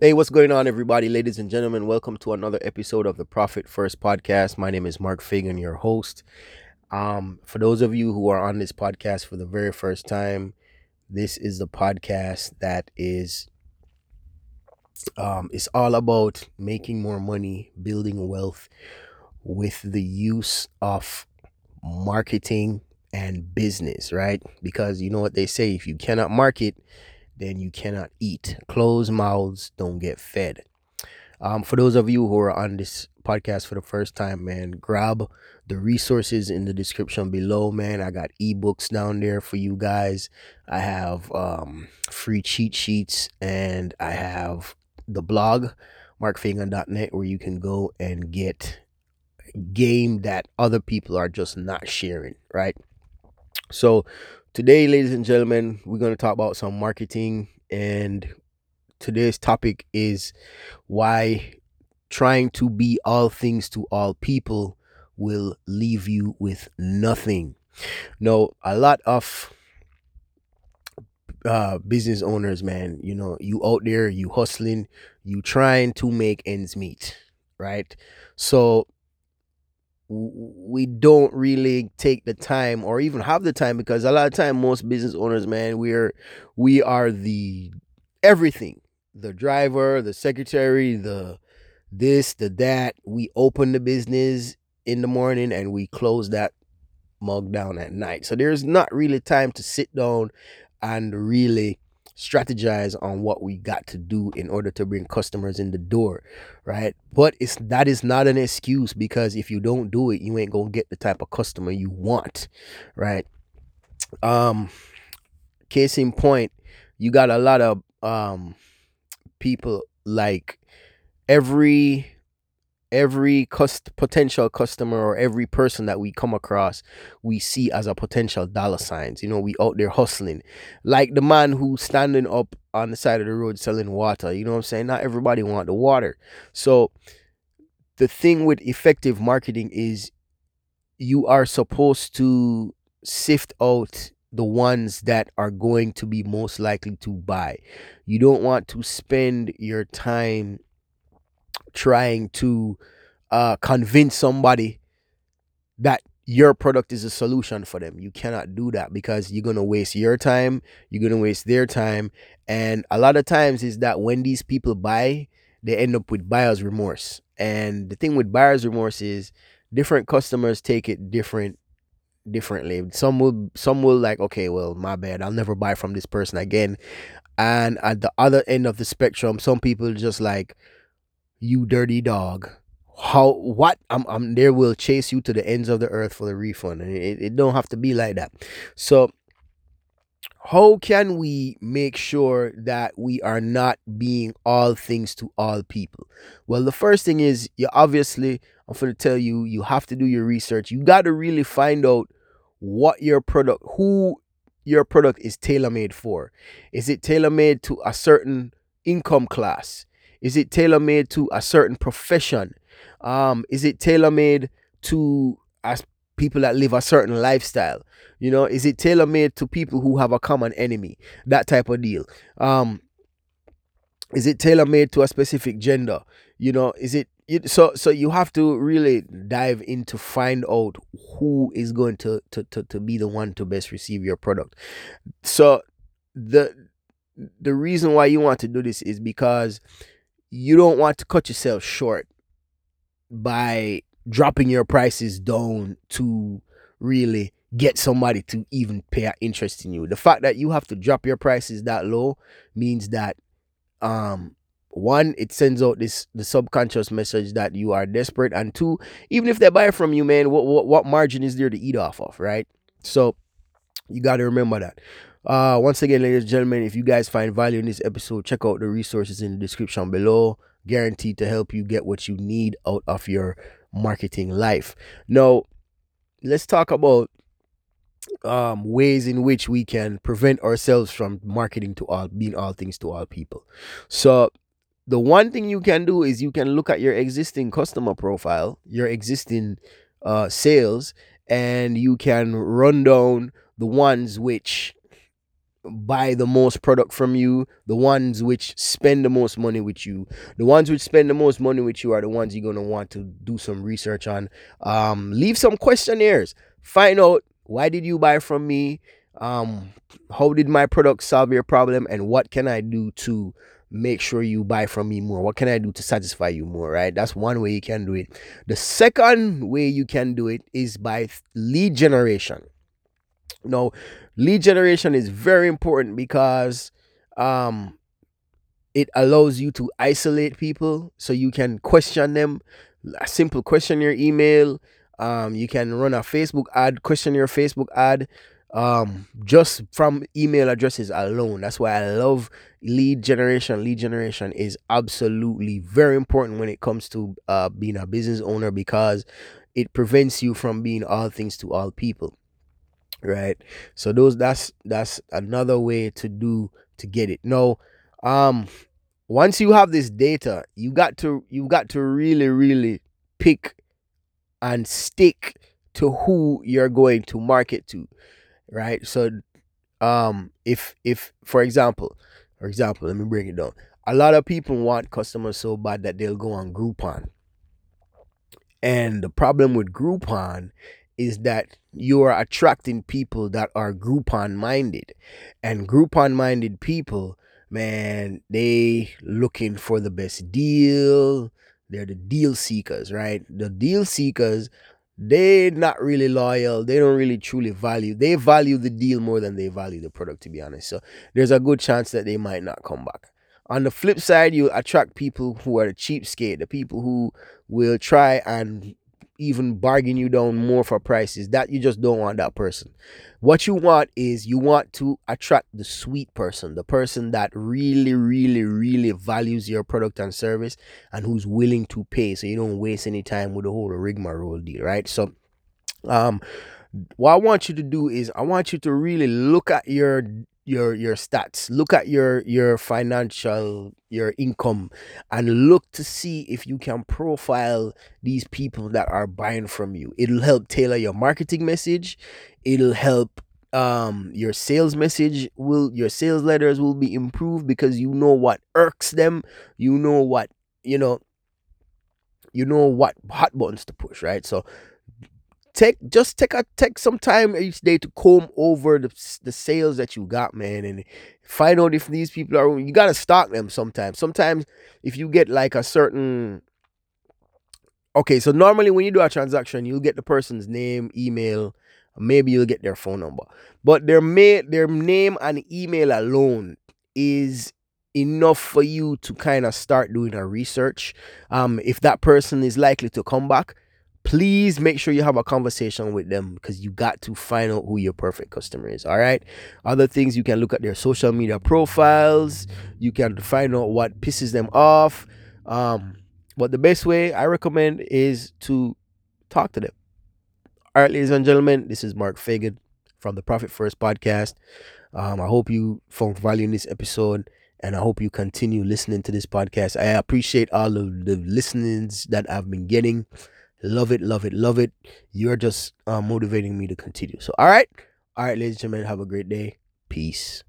Hey, what's going on, everybody, ladies and gentlemen? Welcome to another episode of the Profit First podcast. My name is Mark Fagan, your host. Um, for those of you who are on this podcast for the very first time, this is the podcast that is um, it's all about making more money, building wealth with the use of marketing and business, right? Because you know what they say if you cannot market, then you cannot eat. Closed mouths don't get fed. Um, for those of you who are on this podcast for the first time, man, grab the resources in the description below, man. I got ebooks down there for you guys. I have um, free cheat sheets and I have the blog, markfagan.net, where you can go and get game that other people are just not sharing, right? So, today, ladies and gentlemen, we're going to talk about some marketing, and today's topic is why trying to be all things to all people will leave you with nothing. No, a lot of uh business owners man you know you out there you hustling you trying to make ends meet right so we don't really take the time or even have the time because a lot of time most business owners man we're we are the everything. The driver the secretary the this the that. We open the business in the morning and we close that mug down at night. So there's not really time to sit down and really strategize on what we got to do in order to bring customers in the door right? But it's that is not an excuse because if you don't do it you ain't gonna get the type of customer you want right? Um case in point you got a lot of um people like every every cust- potential customer or every person that we come across we see as a potential dollar signs. You know we out there hustling. Like the man who's standing up on the side of the road selling water. You know what i'm saying? Not everybody want the water. So the thing with effective marketing is you are supposed to sift out the ones that are going to be most likely to buy. You don't want to spend your time trying to uh, convince somebody that your product is a solution for them. You cannot do that because you're going to waste your time, you're going to waste their time. And a lot of times is that when these people buy, they end up with buyer's remorse. And the thing with buyer's remorse is different customers take it different differently. Some will some will like, okay, well, my bad. I'll never buy from this person again. And at the other end of the spectrum, some people just like, you dirty dog. How what? I'm, I'm there will chase you to the ends of the earth for the refund. It, it don't have to be like that. So how can we make sure that we are not being all things to all people? Well the first thing is you obviously i'm going to tell you you have to do your research. You got to really find out what your product who your product is tailor-made for. Is it tailor-made to a certain income class is it tailor made to a certain profession? Um, is it tailor made to as people that live a certain lifestyle? You know, is it tailor made to people who have a common enemy? That type of deal. Um, is it tailor made to a specific gender? You know, is it so so you have to really dive in to find out who is going to, to to to be the one to best receive your product so the the reason why you want to do this is because you don't want to cut yourself short by dropping your prices down to really get somebody to even pay interest in you. The fact that you have to drop your prices that low means that um one it sends out this the subconscious message that you are desperate and two even if they buy from you man what what, what margin is there to eat off of right so you got to remember that uh, once again, ladies and gentlemen, if you guys find value in this episode, check out the resources in the description below. Guaranteed to help you get what you need out of your marketing life. Now, let's talk about um, ways in which we can prevent ourselves from marketing to all, being all things to all people. So, the one thing you can do is you can look at your existing customer profile, your existing uh, sales, and you can run down the ones which buy the most product from you, the ones which spend the most money with you. The ones which spend the most money with you are the ones you're gonna want to do some research on. Um, leave some questionnaires. Find out why did you buy from me? Um, how did my product solve your problem, and what can I do to make sure you buy from me more? What can I do to satisfy you more? Right? That's one way you can do it. The second way you can do it is by lead generation. Now, lead generation is very important because um, it allows you to isolate people so you can question them. A simple question your email. Um, you can run a Facebook ad, question your Facebook ad um, just from email addresses alone. That's why I love lead generation. Lead generation is absolutely very important when it comes to uh, being a business owner because it prevents you from being all things to all people right? So those that's that's another way to do to get it. No um once you have this data you got to you got to really really pick and stick to who you're going to market to right? So um if if for example for example let me break it down. A lot of people want customers so bad that they'll go on groupon. And the problem with groupon is that you are attracting people that are Groupon minded. And Groupon minded people, man, they looking for the best deal. They're the deal seekers, right? The deal seekers, they're not really loyal. They don't really truly value. They value the deal more than they value the product, to be honest. So there's a good chance that they might not come back. On the flip side, you attract people who are the cheapskate, the people who will try and even bargain you down more for prices. That you just don't want that person. What you want is you want to attract the sweet person, the person that really, really, really values your product and service and who's willing to pay so you don't waste any time with the whole rigmarole deal, right? So um what I want you to do is I want you to really look at your your your stats. Look at your your financial your income and look to see if you can profile these people that are buying from you. It'll help tailor your marketing message. It'll help um your sales message will your sales letters will be improved because you know what irks them. You know what you know you know what hot buttons to push right? So take just take a take some time each day to comb over the, the sales that you got man and find out if these people are you got to stalk them sometimes. Sometimes if you get like a certain okay so normally when you do a transaction you'll get the person's name email maybe you'll get their phone number but their ma- their name and email alone is enough for you to kind of start doing a research um if that person is likely to come back please make sure you have a conversation with them because you got to find out who your perfect customer is all right? Other things you can look at their social media profiles. You can find out what pisses them off. Um but the best way i recommend is to talk to them. All right ladies and gentlemen this is mark fagan from the profit first podcast. Um i hope you found value in this episode and I hope you continue listening to this podcast. I appreciate all of the listenings that I've been getting. Love it, love it, love it. You're just uh, motivating me to continue. So, all right. All right, ladies and gentlemen, have a great day. Peace.